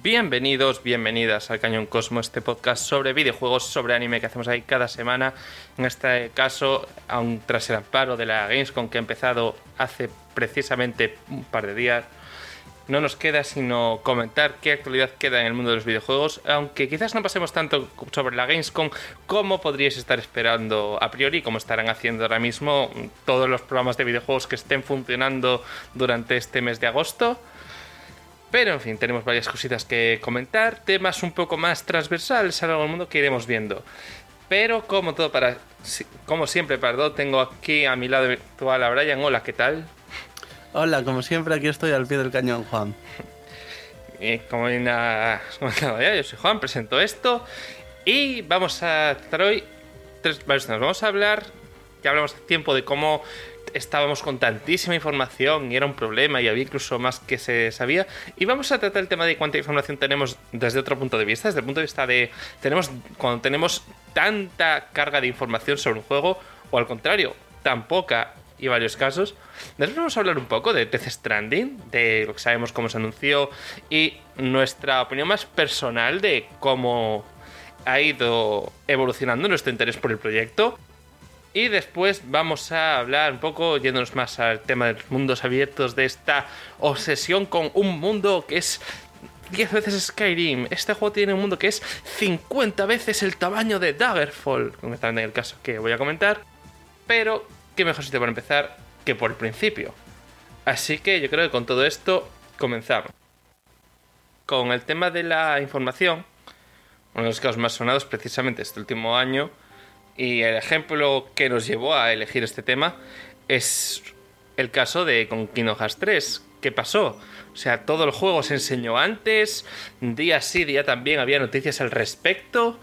Bienvenidos, bienvenidas al Cañón Cosmo, este podcast sobre videojuegos, sobre anime que hacemos ahí cada semana. En este caso, aún tras el amparo de la Gamescom que ha empezado hace precisamente un par de días, no nos queda sino comentar qué actualidad queda en el mundo de los videojuegos, aunque quizás no pasemos tanto sobre la Gamescom como podríais estar esperando a priori, como estarán haciendo ahora mismo todos los programas de videojuegos que estén funcionando durante este mes de agosto. Pero en fin, tenemos varias cositas que comentar, temas un poco más transversales a lo largo del mundo que iremos viendo. Pero como todo para como siempre, perdón, tengo aquí a mi lado virtual a Brian. Hola, ¿qué tal? Hola, como siempre aquí estoy al pie del cañón, Juan. Y como bien has comentado ya, yo soy Juan, presento esto y vamos a estar hoy tres Vamos a hablar, ya hablamos hace tiempo de cómo estábamos con tantísima información y era un problema y había incluso más que se sabía. Y vamos a tratar el tema de cuánta información tenemos desde otro punto de vista, desde el punto de vista de tenemos cuando tenemos tanta carga de información sobre un juego o al contrario, tan poca y varios casos. Después vamos a hablar un poco de Death Stranding, de lo que sabemos cómo se anunció y nuestra opinión más personal de cómo ha ido evolucionando nuestro interés por el proyecto. Y después vamos a hablar un poco, yéndonos más al tema de los mundos abiertos, de esta obsesión con un mundo que es 10 veces Skyrim. Este juego tiene un mundo que es 50 veces el tamaño de Daggerfall, en el caso que voy a comentar. Pero, qué mejor sitio para empezar que por el principio. Así que yo creo que con todo esto comenzamos. Con el tema de la información, uno de los casos más sonados precisamente este último año y el ejemplo que nos llevó a elegir este tema es el caso de con Kingdom Hearts 3. ¿Qué pasó? O sea, todo el juego se enseñó antes, día sí, día también había noticias al respecto,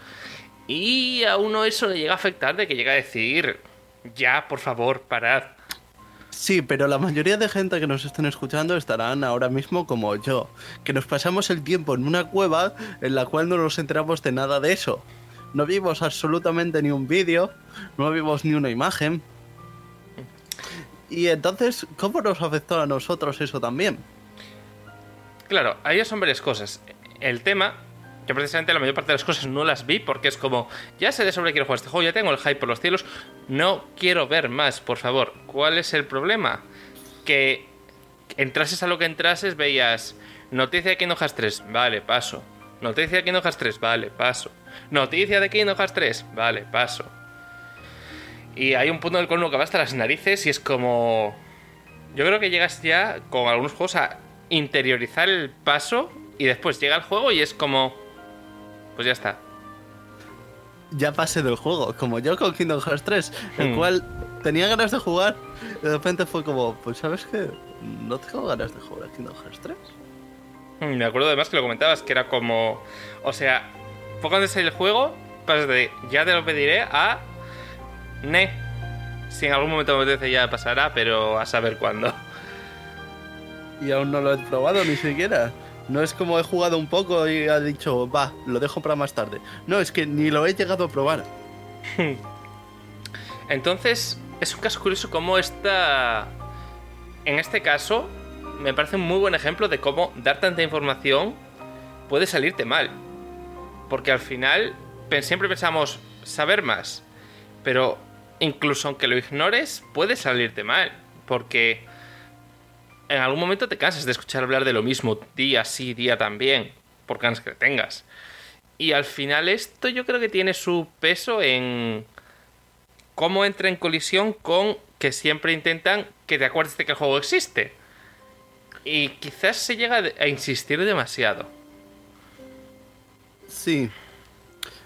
y a uno eso le llega a afectar de que llega a decir, ya, por favor, parad. Sí, pero la mayoría de gente que nos estén escuchando estarán ahora mismo como yo, que nos pasamos el tiempo en una cueva en la cual no nos enteramos de nada de eso no vimos absolutamente ni un vídeo, no vimos ni una imagen. Y entonces, ¿cómo nos afectó a nosotros eso también? Claro, ahí son varias cosas. El tema, yo precisamente la mayor parte de las cosas no las vi porque es como, ya sé de sobre quiero jugar este juego, ya tengo el hype por los cielos, no quiero ver más, por favor. ¿Cuál es el problema? Que entrases a lo que entrases, veías noticia de Kingdom Hearts 3, vale, paso. Noticia de Kingdom Hearts 3, vale, paso. Noticia de Kingdom Hearts 3. Vale, paso. Y hay un punto del cual que va hasta las narices y es como... Yo creo que llegas ya con algunos juegos a interiorizar el paso y después llega el juego y es como... Pues ya está. Ya pasé del juego, como yo con Kingdom Hearts 3, el hmm. cual tenía ganas de jugar y de repente fue como, pues sabes que no tengo ganas de jugar a Kingdom Hearts 3. Hmm, me acuerdo además que lo comentabas, que era como... O sea, poco antes del juego, pasas de ya te lo pediré a ne. Si en algún momento me apetece ya pasará, pero a saber cuándo. Y aún no lo he probado ni siquiera. No es como he jugado un poco y ha dicho, va, lo dejo para más tarde. No, es que ni lo he llegado a probar. Entonces, es un caso curioso como esta... En este caso, me parece un muy buen ejemplo de cómo dar tanta información puede salirte mal. Porque al final siempre pensamos saber más. Pero incluso aunque lo ignores, puede salirte mal. Porque en algún momento te cansas de escuchar hablar de lo mismo día sí, día también. Por ganas que tengas. Y al final esto yo creo que tiene su peso en cómo entra en colisión con que siempre intentan que te acuerdes de que el juego existe. Y quizás se llega a insistir demasiado. Sí,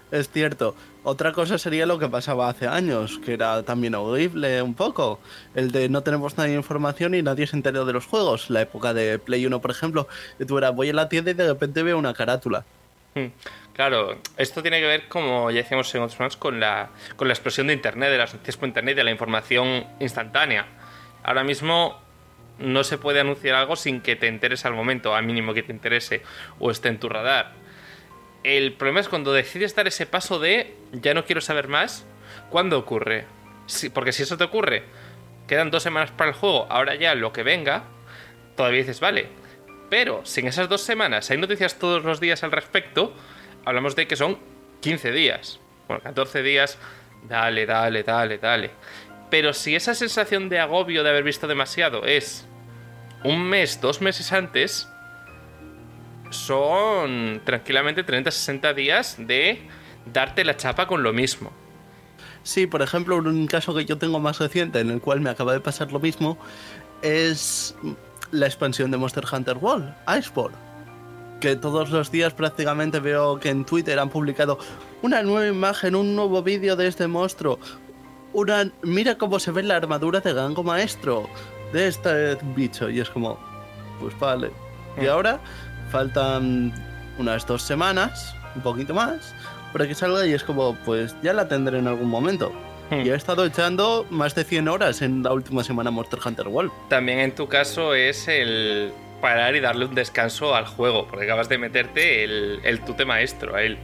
es cierto. Otra cosa sería lo que pasaba hace años, que era también audible un poco. El de no tenemos nadie información y nadie se enteró de los juegos. La época de Play 1, por ejemplo, tú eras, voy a la tienda y de repente veo una carátula. Hmm. Claro, esto tiene que ver, como ya decíamos en otros momentos, con la, con la explosión de Internet, de las noticias por Internet, de la información instantánea. Ahora mismo no se puede anunciar algo sin que te enteres al momento, al mínimo que te interese o esté en tu radar. El problema es cuando decides dar ese paso de ya no quiero saber más, ¿cuándo ocurre? porque si eso te ocurre, quedan dos semanas para el juego, ahora ya lo que venga, todavía dices, vale, Pero si en esas dos semanas hay noticias todos los días al respecto, hablamos de que son 15 días. Bueno, 14 días, dale, dale, dale, dale. Pero si esa sensación de agobio de haber visto demasiado es un mes, dos meses antes, son tranquilamente 30-60 días de darte la chapa con lo mismo. Sí, por ejemplo, un caso que yo tengo más reciente en el cual me acaba de pasar lo mismo es la expansión de Monster Hunter World, Iceborne. Que todos los días prácticamente veo que en Twitter han publicado una nueva imagen, un nuevo vídeo de este monstruo. Una, mira cómo se ve la armadura de Gango Maestro de este bicho. Y es como, pues vale. Y Mm. ahora faltan unas dos semanas, un poquito más, para que salga y es como, pues ya la tendré en algún momento. Hmm. Y he estado echando más de 100 horas en la última semana Monster Hunter World. También en tu caso es el parar y darle un descanso al juego, porque acabas de meterte el, el tute maestro a él.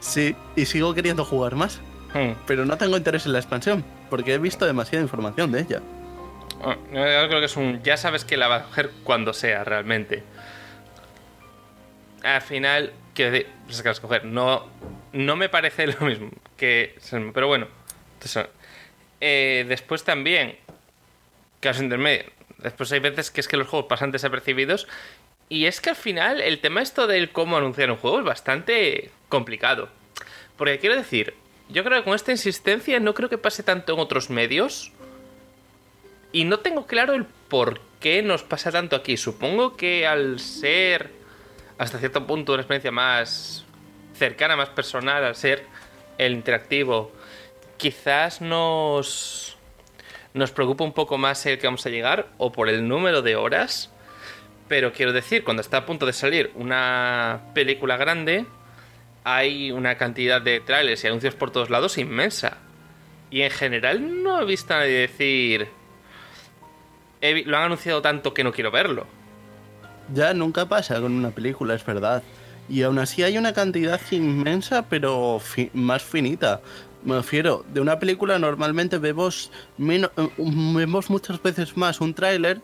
Sí, y sigo queriendo jugar más, Hmm. pero no tengo interés en la expansión, porque he visto demasiada información de ella. Ah, Yo creo que es un. Ya sabes que la va a coger cuando sea, realmente. Al final, que pues es que vas a coger. No, no me parece lo mismo que. Pero bueno. Eh, después también. Caso intermedio. Después hay veces que es que los juegos pasan desapercibidos. Y es que al final el tema esto del cómo anunciar un juego es bastante complicado. Porque quiero decir, yo creo que con esta insistencia no creo que pase tanto en otros medios. Y no tengo claro el por qué nos pasa tanto aquí. Supongo que al ser hasta cierto punto una experiencia más cercana, más personal, al ser el interactivo, quizás nos nos preocupa un poco más el que vamos a llegar o por el número de horas. Pero quiero decir, cuando está a punto de salir una película grande, hay una cantidad de trailers y anuncios por todos lados inmensa. Y en general no he visto a nadie decir... "He vi- lo han anunciado tanto que no quiero verlo. Ya nunca pasa con una película, es verdad. Y aún así hay una cantidad inmensa, pero fi- más finita. Me refiero, de una película normalmente vemos, eh, vemos muchas veces más un tráiler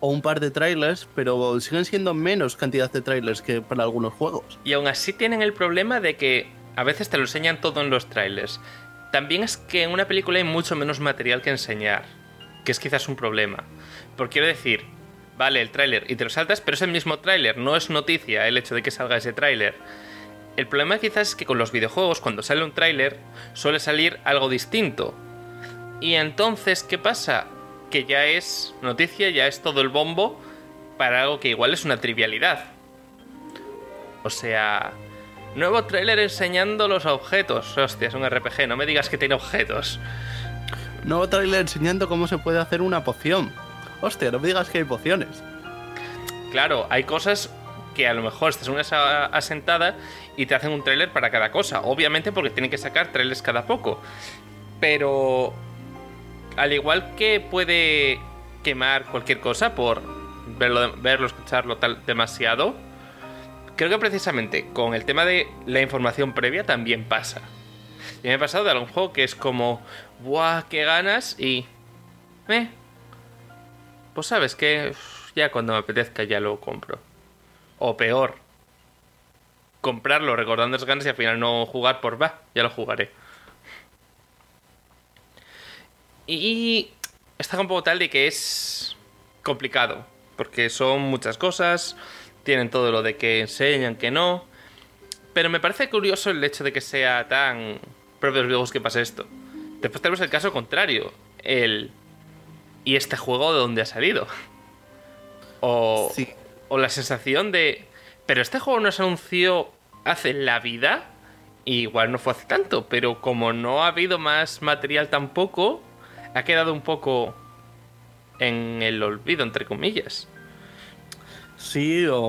o un par de trailers, pero siguen siendo menos cantidad de trailers que para algunos juegos. Y aún así tienen el problema de que a veces te lo enseñan todo en los trailers. También es que en una película hay mucho menos material que enseñar, que es quizás un problema. Porque quiero decir, vale, el tráiler y te lo saltas, pero es el mismo tráiler, no es noticia el hecho de que salga ese tráiler. El problema quizás es que con los videojuegos, cuando sale un tráiler, suele salir algo distinto. Y entonces, ¿qué pasa? Que ya es noticia, ya es todo el bombo para algo que igual es una trivialidad. O sea, nuevo tráiler enseñando los objetos. Hostia, es un RPG, no me digas que tiene objetos. Nuevo tráiler enseñando cómo se puede hacer una poción. Hostia, no me digas que hay pociones. Claro, hay cosas que a lo mejor estás en una asa- asentada y te hacen un tráiler para cada cosa. Obviamente porque tienen que sacar trailers cada poco. Pero al igual que puede quemar cualquier cosa por verlo, verlo escucharlo tal demasiado, creo que precisamente con el tema de la información previa también pasa. Y me ha pasado de algún juego que es como, ¡buah, qué ganas! Y... Eh, pues sabes que ya cuando me apetezca ya lo compro. O peor, comprarlo recordando las ganas y al final no jugar por va, ya lo jugaré. Y está un poco tal de que es complicado, porque son muchas cosas, tienen todo lo de que enseñan, que no. Pero me parece curioso el hecho de que sea tan propio de los videojuegos que pase esto. Después tenemos el caso contrario, el... ¿Y este juego de dónde ha salido? O, Sí. o la sensación de... Pero este juego no se anunció hace la vida, y igual no fue hace tanto, pero como no ha habido más material tampoco, ha quedado un poco en el olvido, entre comillas. Sí, o,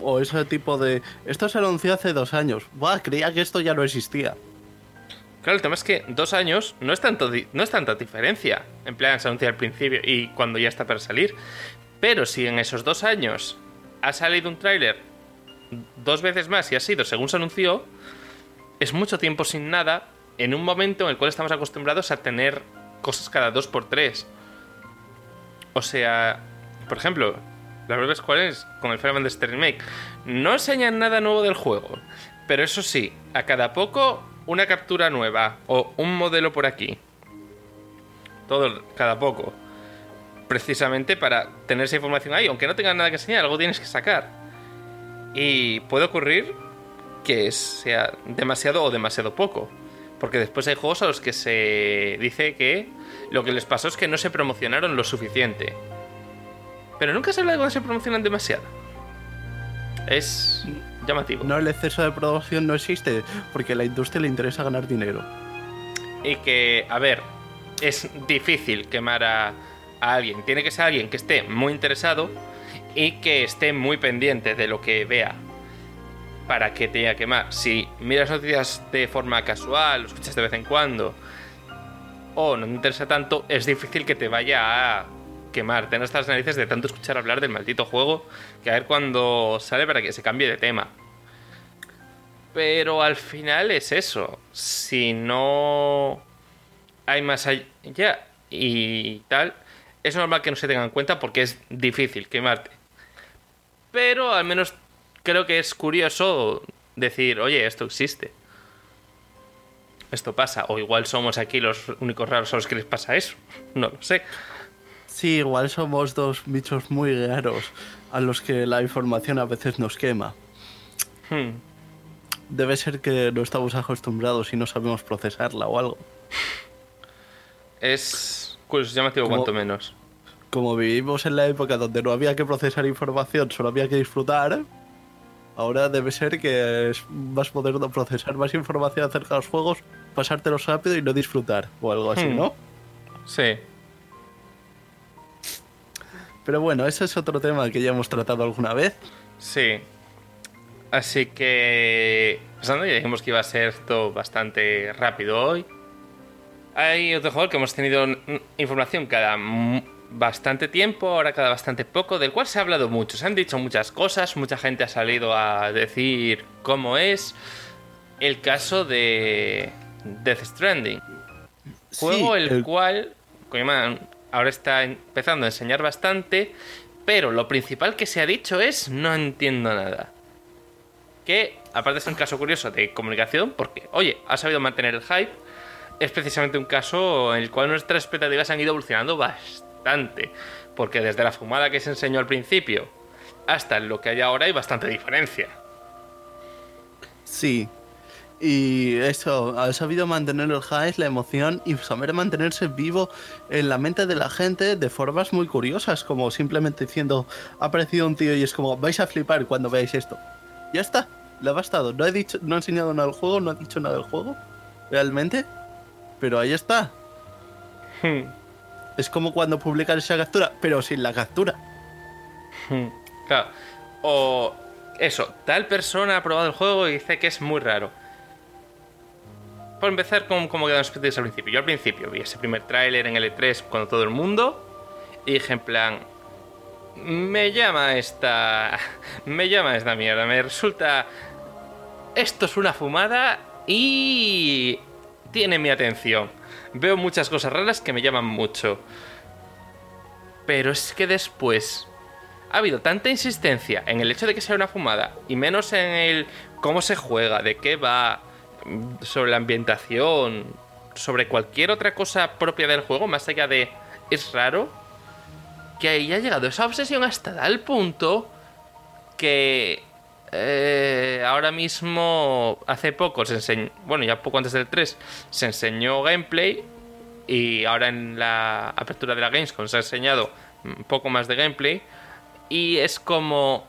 o ese tipo de... Esto se anunció hace dos años. Buah, creía que esto ya no existía. Claro, el tema es que dos años no es, tanto no es tanta diferencia. En plan, se anuncia al principio y cuando ya está para salir. Pero si en esos dos años ha salido un tráiler dos veces más y ha sido según se anunció, es mucho tiempo sin nada en un momento en el cual estamos acostumbrados a tener cosas cada dos por tres. O sea, por ejemplo, la propia Square Enix con el Final Fantasy Remake no enseñan nada nuevo del juego. Pero eso sí, a cada poco una captura nueva o un modelo por aquí. Todo, cada poco. Precisamente para tener esa información ahí. Aunque no tengas nada que enseñar, algo tienes que sacar. Y puede ocurrir que sea demasiado o demasiado poco. Porque después hay juegos a los que se dice que lo que les pasó es que no se promocionaron lo suficiente. Pero nunca se habla de cuando se promocionan demasiado. Es llamativo. No, el exceso de producción no existe porque a la industria le interesa ganar dinero. Y que, a ver, es difícil quemar a, a alguien. Tiene que ser alguien que esté muy interesado y que esté muy pendiente de lo que vea para que te haya quemar. Si miras noticias de forma casual, lo escuchas de vez en cuando, o no te interesa tanto, es difícil que te vaya a quemar. Tener estas narices de tanto escuchar hablar del maldito juego que a ver cuando sale para que se cambie de tema. Pero al final es eso. Si no hay más allá y tal, es normal que no se tengan en cuenta porque es difícil quemarte. Pero al menos creo que es curioso decir, oye, esto existe. Esto pasa. O igual somos aquí los únicos raros a los que les pasa eso. No lo sé. Sí, igual somos dos bichos muy raros a los que la información a veces nos quema. Hmm. Debe ser que no estamos acostumbrados y no sabemos procesarla o algo. Es curioso, llamativo Como- cuanto menos. Como vivimos en la época donde no había que procesar información, solo había que disfrutar, ahora debe ser que es más moderno procesar más información acerca de los juegos, pasártelos rápido y no disfrutar, o algo así, Hmm. ¿no? Sí. Pero bueno, ese es otro tema que ya hemos tratado alguna vez. Sí. Así que. Pasando, ya dijimos que iba a ser todo bastante rápido hoy. Hay otro juego que hemos tenido información cada bastante tiempo, ahora cada bastante poco, del cual se ha hablado mucho. Se han dicho muchas cosas, mucha gente ha salido a decir cómo es. El caso de Death Stranding. Juego Sí, el, el- cual Kojima ahora está empezando a enseñar bastante, pero lo principal que se ha dicho es no entiendo nada. Que aparte es un caso curioso de comunicación, porque, oye, ha sabido mantener el hype, es precisamente un caso en el cual nuestras expectativas han ido evolucionando bastante, porque desde la fumada que se enseñó al principio hasta lo que hay ahora hay bastante diferencia. Sí. Y eso, ha sabido mantener el hype, la emoción y saber mantenerse vivo en la mente de la gente de formas muy curiosas, como simplemente diciendo, ha aparecido un tío y es como, vais a flipar cuando veáis esto. Ya está, le ha bastado. No he, dicho, no ha enseñado nada del juego, no ha dicho nada del juego, realmente, pero ahí está. Hmm. Es como cuando publican esa captura, pero sin la captura. Claro. O eso, tal persona ha probado el juego y dice que es muy raro. Por empezar, con cómo quedan los expectativas al principio. Yo al principio vi ese primer tráiler en L3 cuando todo el mundo y dije en plan, me llama esta, me llama esta mierda, me resulta, esto es una fumada y tiene mi atención. Veo muchas cosas raras que me llaman mucho. Pero es que después ha habido tanta insistencia en el hecho de que sea una fumada y menos en el cómo se juega, de qué va, sobre la ambientación, sobre cualquier otra cosa propia del juego, más allá de es raro, que ahí ha llegado esa obsesión hasta tal punto que eh, ahora mismo, hace poco, se enseñó, bueno, ya poco antes del 3, se enseñó gameplay y ahora en la apertura de la Gamescom se ha enseñado un poco más de gameplay y es como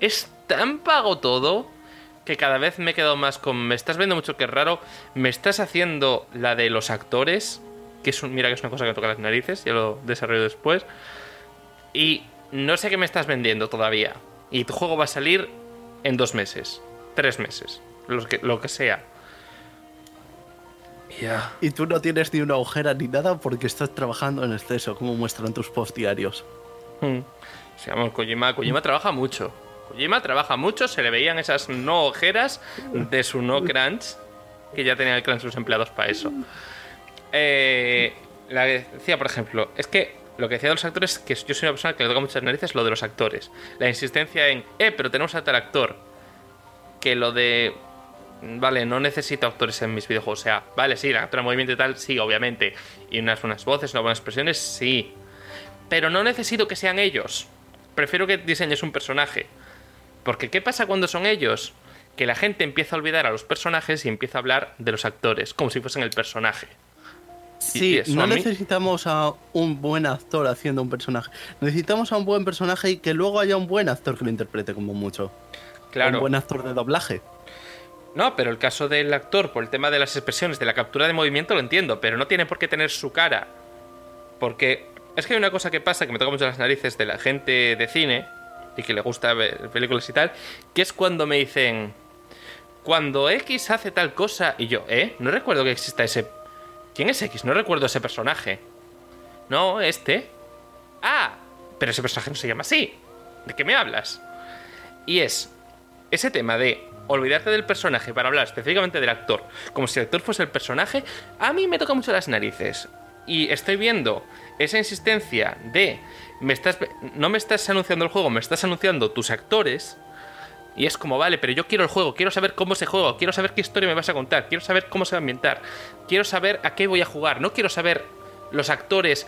es tan pago todo que cada vez me he quedado más con me estás viendo mucho que es raro me estás haciendo la de los actores que es un, mira que es una cosa que me toca las narices ya lo desarrollo después y no sé qué me estás vendiendo todavía y tu juego va a salir en dos meses tres meses lo que, lo que sea ya Y tú no tienes ni una ojera ni nada porque estás trabajando en exceso, como muestran tus post diarios. Hmm. Sí, vamos, Kojima, Kojima trabaja mucho. Kojima trabaja mucho, se le veían esas no ojeras de su no crunch, que ya tenía el crunch sus empleados para eso. Eh, la que decía, por ejemplo, es que lo que decía de los actores es que yo soy una persona que le toca muchas narices lo de los actores. La insistencia en, eh, pero tenemos a tal actor. Que lo de, vale, no necesito actores en mis videojuegos. O sea, vale, sí, la actora movimiento y tal, sí, obviamente. Y unas buenas voces, unas buenas expresiones, sí. Pero no necesito que sean ellos. Prefiero que diseñes un personaje. Porque ¿qué pasa cuando son ellos? Que la gente empieza a olvidar a los personajes y empieza a hablar de los actores, como si fuesen el personaje. Sí, no necesitamos a un buen actor haciendo un personaje. Necesitamos a un buen personaje y que luego haya un buen actor que lo interprete como mucho. Claro. Un buen actor de doblaje. No, pero el caso del actor, por el tema de las expresiones, de la captura de movimiento, lo entiendo, pero no tiene por qué tener su cara. Porque es que hay una cosa que pasa que me toca mucho las narices de la gente de cine y que le gusta ver películas y tal, que es cuando me dicen, cuando X hace tal cosa, y yo, ¿eh? No recuerdo que exista ese ¿Quién es X? No recuerdo ese personaje. No, este. Ah, pero ese personaje no se llama así. ¿De qué me hablas? Y es ese tema de olvidarte del personaje para hablar específicamente del actor, como si el actor fuese el personaje, a mí me toca mucho las narices. Y estoy viendo esa insistencia de no me estás anunciando el juego, me estás anunciando tus actores y es como, vale, pero yo quiero el juego, quiero saber cómo se juega, quiero saber qué historia me vas a contar, quiero saber cómo se va a ambientar, quiero saber a qué voy a jugar, no quiero saber los actores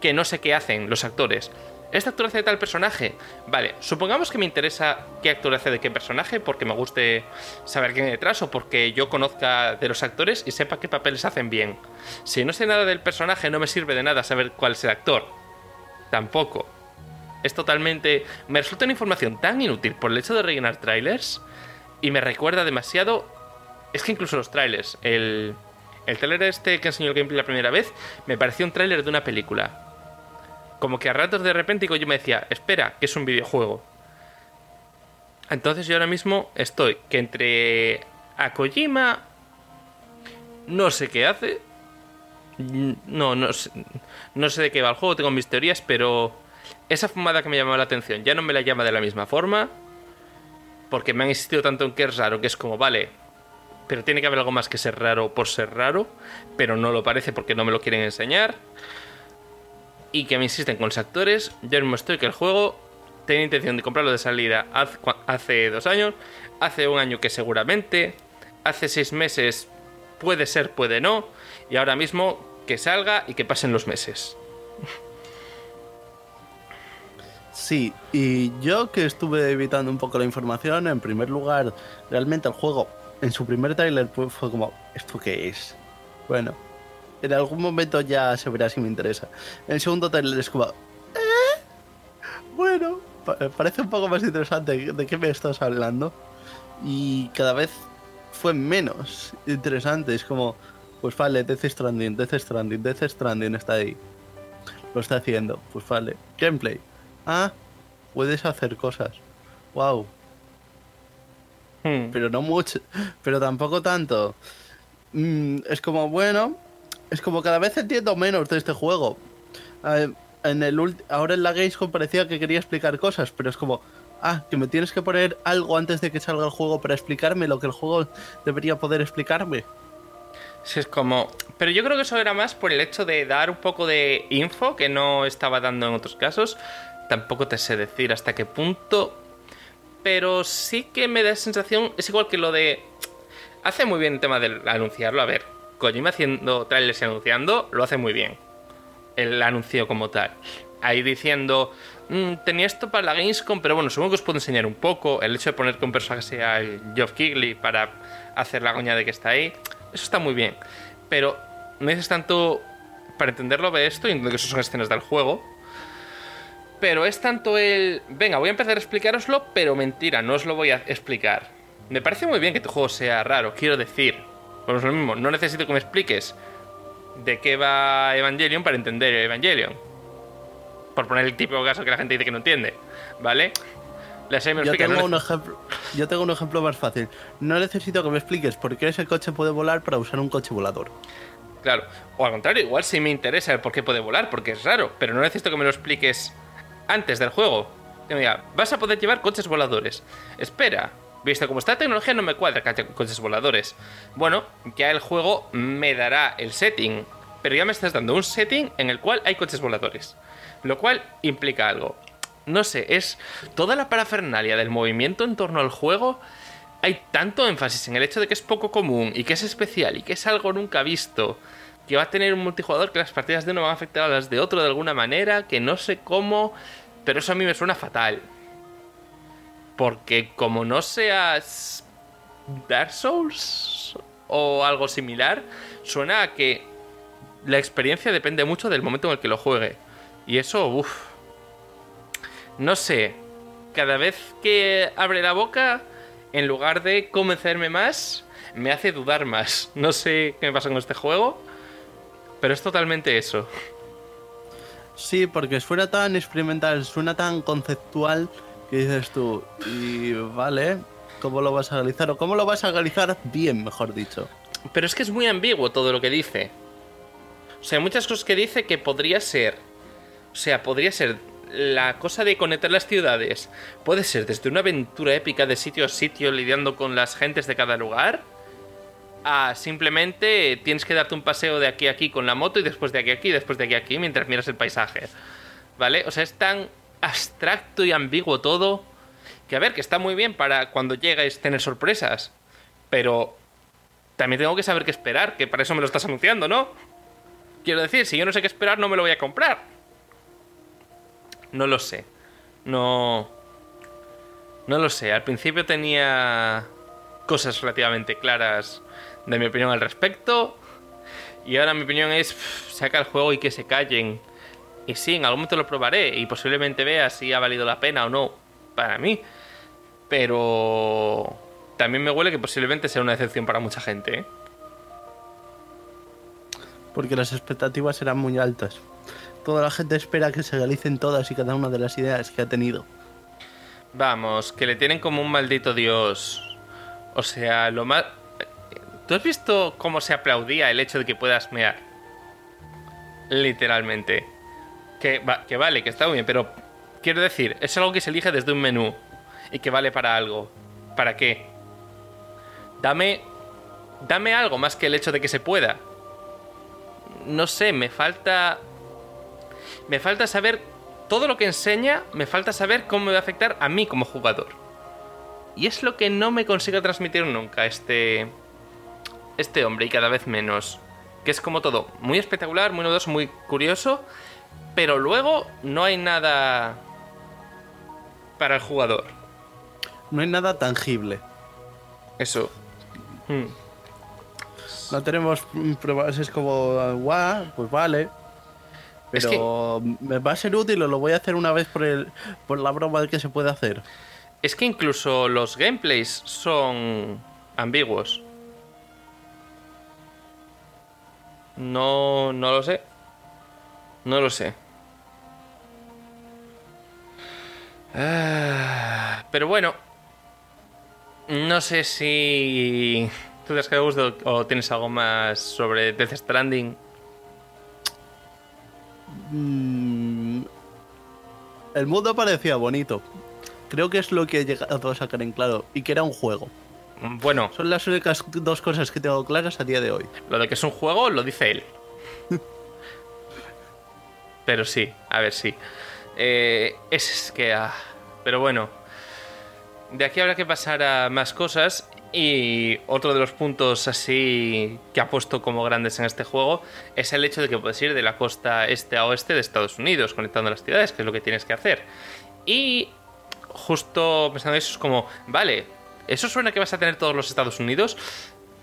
que no sé qué hacen los actores. ¿Este actor hace de tal personaje? Vale, supongamos que me interesa qué actor hace de qué personaje porque me guste saber quién hay detrás o porque yo conozca de los actores y sepa qué papeles hacen bien. Si no sé nada del personaje no me sirve de nada saber cuál es el actor. Tampoco es totalmente... Me resulta una información tan inútil por el hecho de rellenar trailers y me recuerda demasiado... Es que incluso los trailers, el, el trailer este que enseñó el gameplay la primera vez, me pareció un trailer de una película. Como que a ratos de repente yo me decía, espera, que es un videojuego. Entonces yo ahora mismo estoy que entre a Kojima no sé qué hace. No, no sé, no sé de qué va el juego, tengo mis teorías, pero esa fumada que me llamaba la atención ya no me la llama de la misma forma. Porque me han insistido tanto en que es raro, que es como, vale, pero tiene que haber algo más que ser raro por ser raro, pero no lo parece porque no me lo quieren enseñar. Y que me insisten con los actores. Yo mismo estoy que el juego tenía intención de comprarlo de salida hace dos años, hace un año que seguramente, hace seis meses puede ser, puede no, y ahora mismo que salga y que pasen los meses. Sí, y yo que estuve evitando un poco la información, en primer lugar, realmente el juego, en su primer trailer fue como, ¿esto qué es? Bueno, en algún momento ya se verá si me interesa. En el segundo trailer es como, ¿eh? Bueno, parece un poco más interesante de qué me estás hablando. Y cada vez fue menos interesante, es como, pues vale, Death Stranding, Death Stranding, Death Stranding está ahí. Lo está haciendo, pues vale. Gameplay, ah, puedes hacer cosas. Wow. Hmm. Pero no mucho, pero tampoco tanto. Mm, es como, bueno, es como cada vez entiendo menos de este juego. en el ahora en la Gamescom parecía que quería explicar cosas, pero es como, ah, que me tienes que poner algo antes de que salga el juego para explicarme lo que el juego debería poder explicarme. Sí, es como. Pero yo creo que eso era más por el hecho de dar un poco de info que no estaba dando en otros casos tampoco te sé decir hasta qué punto. Pero sí que me da sensación, es igual que lo de... Hace muy bien el tema de anunciarlo. A ver, Kojima haciendo trailers y anunciando, lo hace muy bien. El anuncio como tal. Ahí diciendo, mm, tenía esto para la Gamescom, pero bueno, supongo que os puedo enseñar un poco. El hecho de poner que un personaje sea Geoff Kigley para hacer la goña de que está ahí, eso está muy bien. Pero no dices tanto para entenderlo de esto, y que eso son escenas del juego, pero es tanto el. Venga, voy a empezar a explicaroslo, pero mentira, no os lo voy a explicar. Me parece muy bien que tu juego sea raro, quiero decir. Pues lo mismo, no necesito que me expliques de qué va Evangelion para entender Evangelion. Por poner el típico caso que la gente dice que no entiende, ¿vale? Yo, tengo un ejemplo, yo tengo un ejemplo más fácil. No necesito que me expliques por qué ese coche puede volar para usar un coche volador. Claro, o al contrario, igual sí me interesa el por qué puede volar, porque es raro, pero no necesito que me lo expliques antes del juego. Mira, vas a poder llevar coches voladores. Espera, visto como está la tecnología no me cuadra que haya coches voladores. Bueno, ya el juego me dará el setting, pero ya me estás dando un setting en el cual hay coches voladores. Lo cual implica algo. No sé, es toda la parafernalia del movimiento en torno al juego. Hay tanto énfasis en el hecho de que es poco común y que es especial y que es algo nunca visto. Que va a tener un multijugador que las partidas de uno van a afectar a las de otro de alguna manera, que no sé cómo, pero eso a mí me suena fatal. Porque como no seas Dark Souls o algo similar, suena a que la experiencia depende mucho del momento en el que lo juegue. Y eso, uff. No sé. Cada vez que abre la boca, en lugar de convencerme más, me hace dudar más. No sé qué me pasa con este juego, pero es totalmente eso. Sí, porque suena tan experimental, suena tan conceptual que dices tú, y vale, ¿cómo lo vas a realizar? O cómo lo vas a realizar bien, mejor dicho. Pero es que es muy ambiguo todo lo que dice. O sea, hay muchas cosas que dice que podría ser. O sea, podría ser la cosa de conectar las ciudades. Puede ser desde una aventura épica de sitio a sitio lidiando con las gentes de cada lugar. A simplemente tienes que darte un paseo de aquí a aquí con la moto y después de aquí a aquí, después de aquí a aquí mientras miras el paisaje. ¿Vale? O sea, es tan abstracto y ambiguo todo que a ver, que está muy bien para cuando llegues tener sorpresas. Pero también tengo que saber qué esperar, que para eso me lo estás anunciando, ¿no? Quiero decir, si yo no sé qué esperar, no me lo voy a comprar. No lo sé. No. No lo sé. Al principio tenía cosas relativamente claras de mi opinión al respecto. Y ahora mi opinión es, saca el juego y que se callen. Y sí, en algún momento lo probaré y posiblemente vea si ha valido la pena o no para mí. Pero también me huele que posiblemente sea una decepción para mucha gente. ¿eh? Porque las expectativas eran muy altas. Toda la gente espera que se realicen todas y cada una de las ideas que ha tenido. Vamos, que le tienen como un maldito dios. O sea, lo más... ¿Tú has visto cómo se aplaudía el hecho de que puedas mear? Literalmente. Que, que vale, que está muy bien, pero quiero decir, es algo que se elige desde un menú y que vale para algo. ¿Para qué? Dame. Dame algo más que el hecho de que se pueda. No sé, me falta. Me falta saber. Todo lo que enseña, me falta saber cómo me va a afectar a mí como jugador. Y es lo que no me consigo transmitir nunca este. Este hombre, y cada vez menos. Que es como todo, muy espectacular, muy novedoso, muy curioso. Pero luego no hay nada. para el jugador. No hay nada tangible. Eso. Hmm. No tenemos pruebas, es como, guau, pues vale. Pero me va a ser útil o lo voy a hacer una vez por, el, por la broma de que se puede hacer. Es que incluso los gameplays son ambiguos. No, no lo sé. No lo sé. Ah, pero bueno, no sé si tú te has o tienes algo más sobre Death Stranding. Mm, el mundo parecía bonito. Creo que es lo que he llegado a sacar en claro. Y que era un juego. Bueno. Son las únicas dos cosas que tengo claras a día de hoy. Lo de que es un juego lo dice él. pero sí, a ver, sí. Eh, es que... Ah, pero bueno, de aquí habrá que pasar a más cosas y otro de los puntos así que ha puesto como grandes en este juego es el hecho de que puedes ir de la costa este a oeste de Estados Unidos, conectando las ciudades, que es lo que tienes que hacer. Y justo pensando eso es como, vale, eso suena que vas a tener todos los Estados Unidos,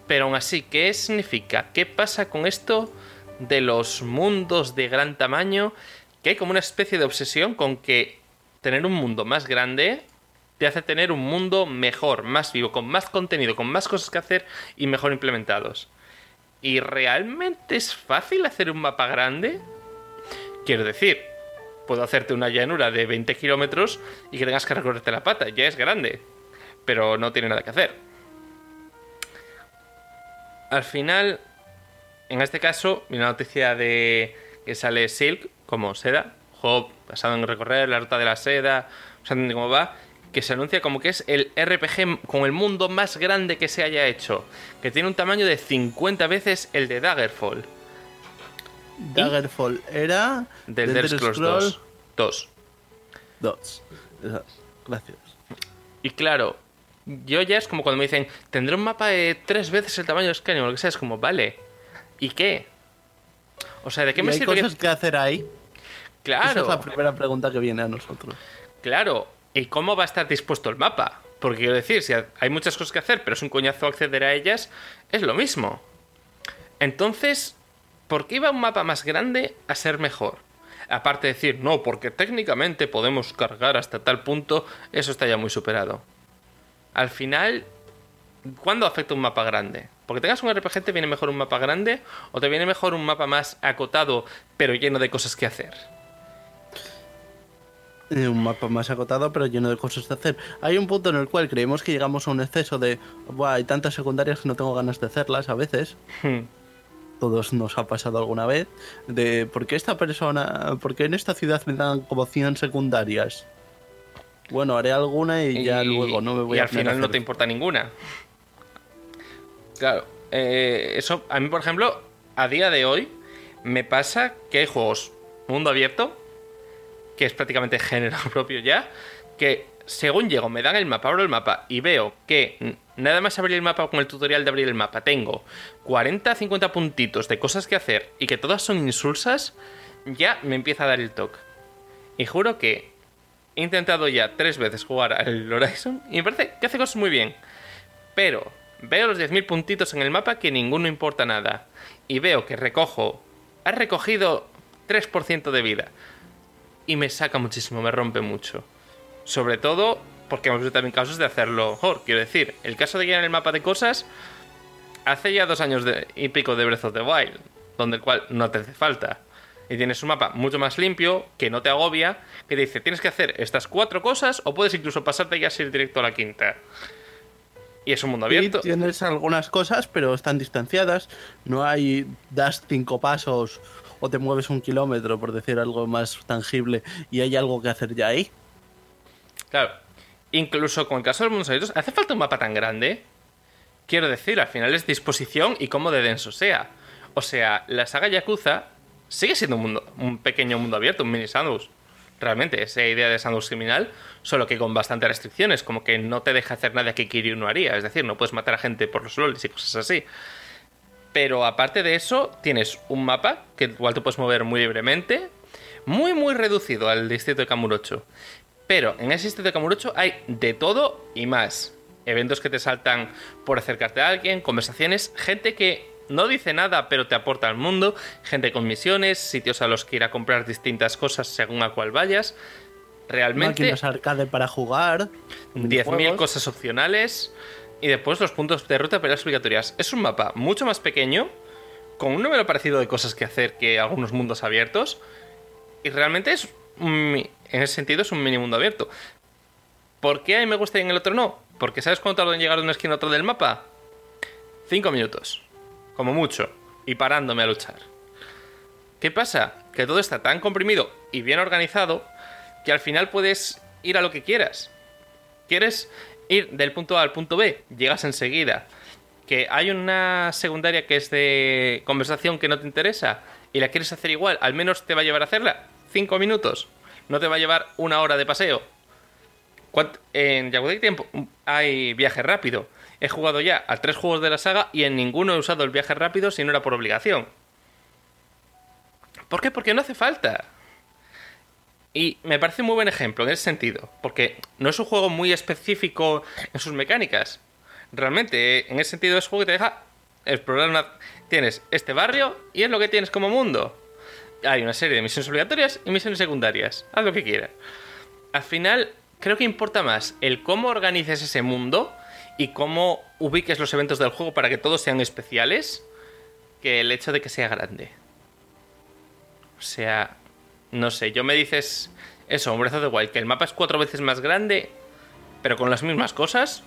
pero aún así, ¿qué significa? ¿Qué pasa con esto de los mundos de gran tamaño? Que hay como una especie de obsesión con que tener un mundo más grande te hace tener un mundo mejor, más vivo, con más contenido, con más cosas que hacer y mejor implementados. ¿Y realmente es fácil hacer un mapa grande? Quiero decir, puedo hacerte una llanura de 20 kilómetros y que tengas que recorrerte la pata, ya es grande, pero no tiene nada que hacer. Al final, en este caso, una noticia de que sale Silk como seda, juego basado en recorrer la ruta de la seda, o sea, cómo va, que se anuncia como que es el RPG con el mundo más grande que se haya hecho, que tiene un tamaño de 50 veces el de Daggerfall. Daggerfall era del Elder Scrolls 2. Dos. Dos. Gracias. Y claro, yo ya es como cuando me dicen, tendré un mapa de tres veces el tamaño de Skyrim o lo que sea, es como, vale, ¿y qué? O sea, ¿de qué ¿Y me hay sirve? cosas que hacer ahí? Esa Claro, es la primera pregunta que viene a nosotros. claro. ¿Y cómo va a estar dispuesto el mapa? Porque quiero decir, si hay muchas cosas que hacer, pero es un coñazo acceder a ellas, es lo mismo. Entonces, ¿por qué iba un mapa más grande a ser mejor? Aparte de decir, no, porque técnicamente podemos cargar hasta tal punto, eso está ya muy superado. Al final, ¿cuándo afecta un mapa grande? Porque tengas un RPG, ¿te viene mejor un mapa grande? ¿O te viene mejor un mapa más acotado, pero lleno de cosas que hacer? Un mapa más acotado, pero lleno de cosas de hacer. Hay un punto en el cual creemos que llegamos a un exceso de. Buah, hay tantas secundarias que no tengo ganas de hacerlas a veces. Hmm. Todos nos ha pasado alguna vez. De por qué esta persona. ¿Por qué en esta ciudad me dan como 100 secundarias? Bueno, haré alguna y, ya luego no me voy y a al a final no te importa ninguna. Claro, eh, eso a mí, por ejemplo, a día de hoy me pasa que hay juegos mundo abierto, que es prácticamente género propio ya, que según llego me dan el mapa, abro el mapa y veo que nada más abrir el mapa con el tutorial de abrir el mapa tengo 40, 50 puntitos de cosas que hacer y que todas son insulsas, ya me empieza a dar el toque. Y juro que he intentado ya tres veces jugar al Horizon y me parece que hace cosas muy bien. Pero veo los 10.000 puntitos en el mapa que ninguno importa nada. Y veo que recojo... Ha recogido 3% de vida. Y me saca muchísimo, me rompe mucho. Sobre todo porque hemos visto también casos de hacerlo mejor. Quiero decir, el caso de llenar el mapa de cosas... Hace ya dos años de, y pico de Breath of the Wild. Donde el cual no te hace falta. Y tienes un mapa mucho más limpio, que no te agobia, que te dice, tienes que hacer estas cuatro cosas o puedes incluso pasarte ya a ir directo a la quinta. Y es un mundo abierto. Y tienes algunas cosas, pero están distanciadas. No hay. das cinco pasos o te mueves un kilómetro, por decir algo más tangible, y hay algo que hacer ya ahí. Claro. Incluso con el caso de los mundos ¿hace falta un mapa tan grande? Quiero decir, al final es disposición y cómo de denso sea. O sea, la saga Yakuza sigue siendo un, mundo, un pequeño mundo abierto, un mini sandbox. Realmente, esa idea de sandbox criminal, solo que con bastantes restricciones, como que no te deja hacer nada que Kiryu no haría. Es decir, no puedes matar a gente por los lolis y cosas así. Pero aparte de eso, tienes un mapa que igual te puedes mover muy libremente, muy, muy reducido al distrito de Kamurocho. Pero en ese distrito de Kamurocho hay de todo y más. Eventos que te saltan por acercarte a alguien, conversaciones, gente que no dice nada pero te aporta al mundo, gente con misiones, sitios a los que ir a comprar distintas cosas según a cuál vayas. Realmente Máquinas arcade para jugar. 10.000 minijuegos. cosas opcionales y después los puntos de ruta peleas obligatorias. Es un mapa mucho más pequeño, con un número parecido de cosas que hacer que algunos mundos abiertos, y realmente es, en ese sentido, es un mini mundo abierto. ¿Por qué a mí me gusta y en el otro no? Porque ¿sabes cuánto tardo en llegar de una esquina a otra del mapa? 5 minutos, como mucho, y parándome a luchar. ¿Qué pasa? Que todo está tan comprimido y bien organizado que al final puedes ir a lo que quieras. ¿Quieres ir del punto A al punto B? Llegas enseguida. Que hay una secundaria que es de conversación que no te interesa y la quieres hacer igual, al menos te va a llevar a hacerla. Cinco minutos. No te va a llevar una hora de paseo. ¿Cuánt- En Yakuza tiempo hay viaje rápido. He jugado ya a tres juegos de la saga y en ninguno he usado el viaje rápido si no era por obligación. ¿Por qué? Porque no hace falta. Y me parece un muy buen ejemplo en ese sentido, porque no es un juego muy específico en sus mecánicas. Realmente, en ese sentido es un juego que te deja explorar una... Tienes este barrio y es lo que tienes como mundo. Hay una serie de misiones obligatorias y misiones secundarias. Haz lo que quieras. Al final, creo que importa más el cómo organices ese mundo y cómo ubiques los eventos del juego para que todos sean especiales que el hecho de que sea grande. O sea, no sé, yo me dices eso, un of the Wild, que el mapa es cuatro veces más grande, pero con las mismas cosas.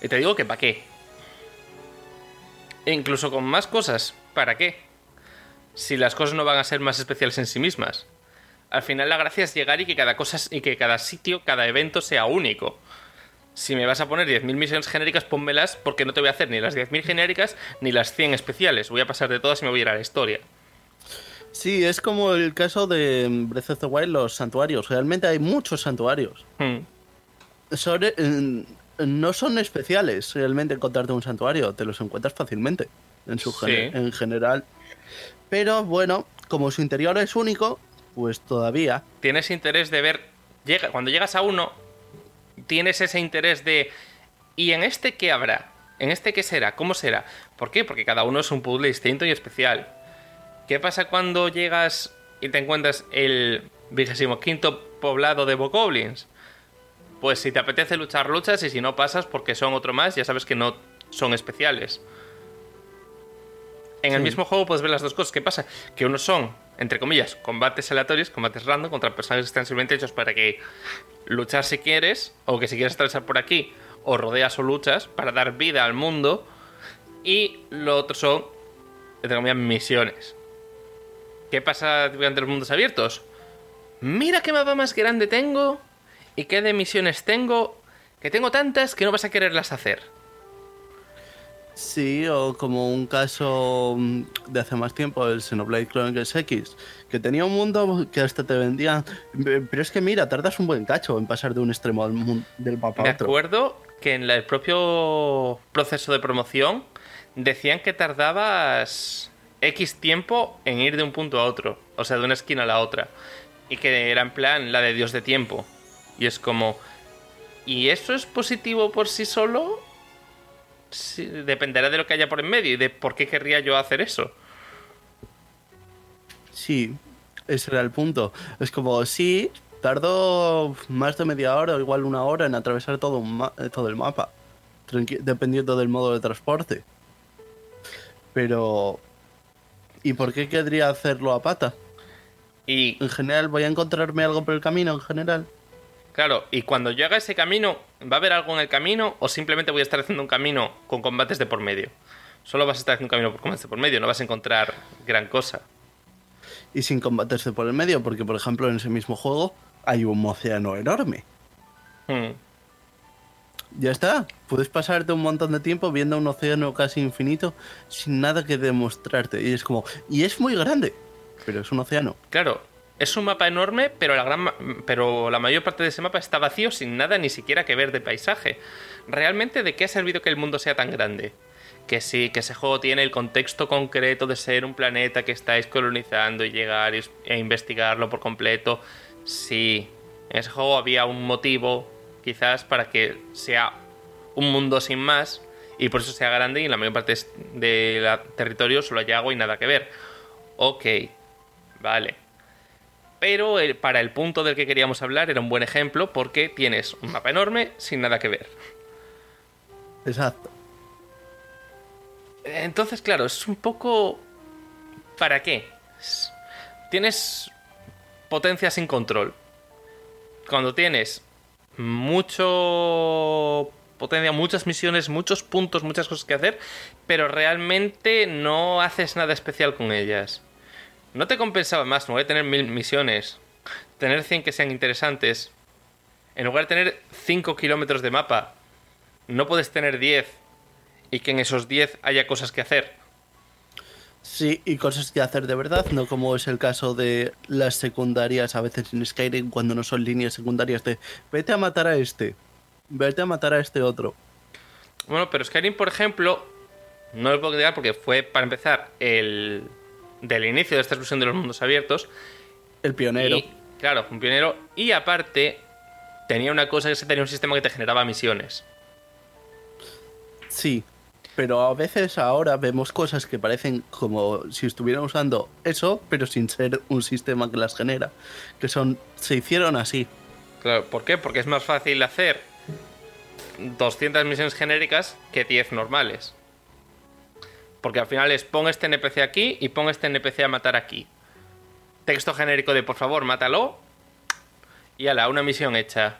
Y te digo que para qué. E incluso con más cosas, ¿para qué? Si las cosas no van a ser más especiales en sí mismas. Al final la gracia es llegar y que cada cosa y que cada sitio, cada evento sea único. Si me vas a poner 10.000 misiones genéricas, pónmelas porque no te voy a hacer ni las 10.000 genéricas ni las 100 especiales. Voy a pasar de todas y me voy a ir a la historia. Sí, es como el caso de Breath of the Wild, los santuarios. Realmente hay muchos santuarios. Hmm. Sobre, eh, no son especiales realmente encontrarte un santuario, te los encuentras fácilmente en, su Sí. en general. Pero bueno, como su interior es único, pues todavía. Tienes interés de ver. Llega, cuando llegas a uno, tienes ese interés de. ¿Y en este qué habrá? ¿En este qué será? ¿Cómo será? ¿Por qué? Porque cada uno es un puzzle distinto y especial. ¿Qué pasa cuando llegas y te encuentras el vigésimo quinto poblado de Bokoblins? Pues si te apetece luchar, luchas y si no pasas porque son otro más, ya sabes que no son especiales. En el mismo juego puedes ver las dos cosas. ¿Qué pasa? Que unos son, entre comillas, combates aleatorios, combates random contra personajes que están simplemente hechos para que luchar si quieres, o que si quieres atravesar por aquí, o rodeas o luchas para dar vida al mundo. Y lo otro son, entre comillas, misiones. ¿Qué pasa durante los mundos abiertos? Mira qué mapa más grande tengo y qué de misiones tengo, que tengo tantas que no vas a quererlas hacer. Sí, o como un caso mm, de hace más tiempo, el Xenoblade Chronicles X, que tenía un mundo que hasta te vendía. Pero es que mira, tardas un buen cacho en pasar de un extremo del mapa Me a otro. acuerdo que en el propio proceso de promoción decían que tardabas X tiempo en ir de un punto a otro, o sea, de una esquina a la otra, y que era en plan la de Dios de tiempo. Y es como, ¿y eso es positivo por sí solo? Dependerá de lo que haya por en medio y de por qué querría yo hacer eso. Sí, ese era el punto. Es como, sí, tardó más de media hora o igual una hora en atravesar todo, un eh, todo el mapa, dependiendo del modo de transporte. Pero... ¿Y por qué querría hacerlo a pata? Y En general, ¿voy a encontrarme algo por el camino en general? Claro, y cuando yo haga ese camino, ¿va a haber algo en el camino o simplemente voy a estar haciendo un camino con combates de por medio? Solo vas a estar haciendo un camino por combates de por medio, no vas a encontrar gran cosa. Y sin combatirse por el medio, porque por ejemplo en ese mismo juego hay un océano enorme. Hmm. Ya está, puedes pasarte un montón de tiempo viendo un océano casi infinito sin nada que demostrarte. Y es como, y es muy grande, pero es un océano. Claro, es un mapa enorme, pero la, gran pero la mayor parte de ese mapa está vacío sin nada ni siquiera que ver de paisaje. ¿Realmente de qué ha servido que el mundo sea tan grande? Que sí, que ese juego tiene el contexto concreto de ser un planeta que estáis colonizando y llegar e investigarlo por completo. Sí, en ese juego había un motivo, quizás, para que sea un mundo sin más y por eso sea grande y en la mayor parte del territorio solo haya agua y nada que ver. Ok, vale. Pero el- para el punto del que queríamos hablar era un buen ejemplo porque tienes un mapa enorme sin nada que ver. Exacto. Entonces, claro, es un poco... ¿Para qué? Es- Tienes potencia sin control. Cuando tienes mucho potencia, muchas misiones, muchos puntos, muchas cosas que hacer, pero realmente no haces nada especial con ellas. ¿No te compensaba más, en lugar de tener mil misiones, tener 100 que sean interesantes? En lugar de tener 5 kilómetros de mapa, no puedes tener 10 y que en esos 10 haya cosas que hacer. Sí, y cosas que hacer de verdad, no como es el caso de las secundarias a veces en Skyrim cuando no son líneas secundarias de vete a matar a este, vete a matar a este otro. Bueno, pero Skyrim, por ejemplo, no lo puedo criticar porque fue, para empezar, el del inicio de esta explosión de los mundos abiertos. El pionero. Y, claro, un pionero. Y aparte, tenía una cosa que se tenía un sistema que te generaba misiones. Sí, pero a veces ahora vemos cosas que parecen como si estuvieran usando eso, pero sin ser un sistema que las genera. Que son, se hicieron así. Claro, ¿por qué? Porque es más fácil hacer 200 misiones genéricas que 10 normales. Porque al final es pon este NPC aquí y pon este NPC a matar aquí. Texto genérico de por favor, mátalo. Y ala, una misión hecha.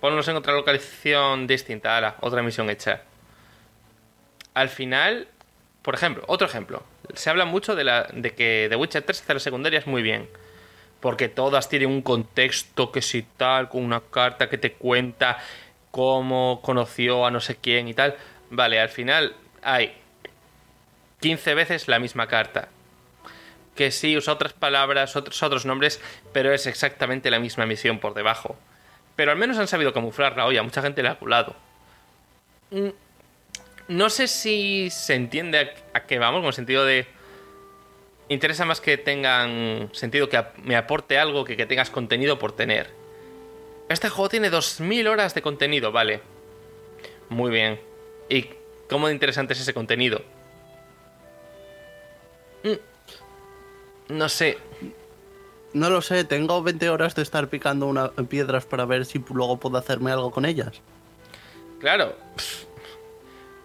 Ponlos en otra localización distinta, ala, otra misión hecha. Al final, por ejemplo, otro ejemplo. Se habla mucho de, la, de que The Witcher 3 hace las secundarias muy bien. Porque todas tienen un contexto que si tal, con una carta que te cuenta cómo conoció a no sé quién y tal. Vale, al final hay 15 veces la misma carta. que sí usa otras palabras, otros, otros nombres, pero es exactamente la misma misión por debajo. Pero al menos han sabido camuflarla hoy, a mucha gente le ha culado. No sé si se entiende a, qué vamos, con el sentido de... Interesa más que tengan sentido, que me aporte algo, que que tengas contenido por tener. Este juego tiene 2000 horas de contenido, vale. Muy bien. ¿Y cómo de interesante es ese contenido? Mm, no sé. No lo sé, tengo 20 horas de estar picando una, piedras para ver si luego puedo hacerme algo con ellas. Claro.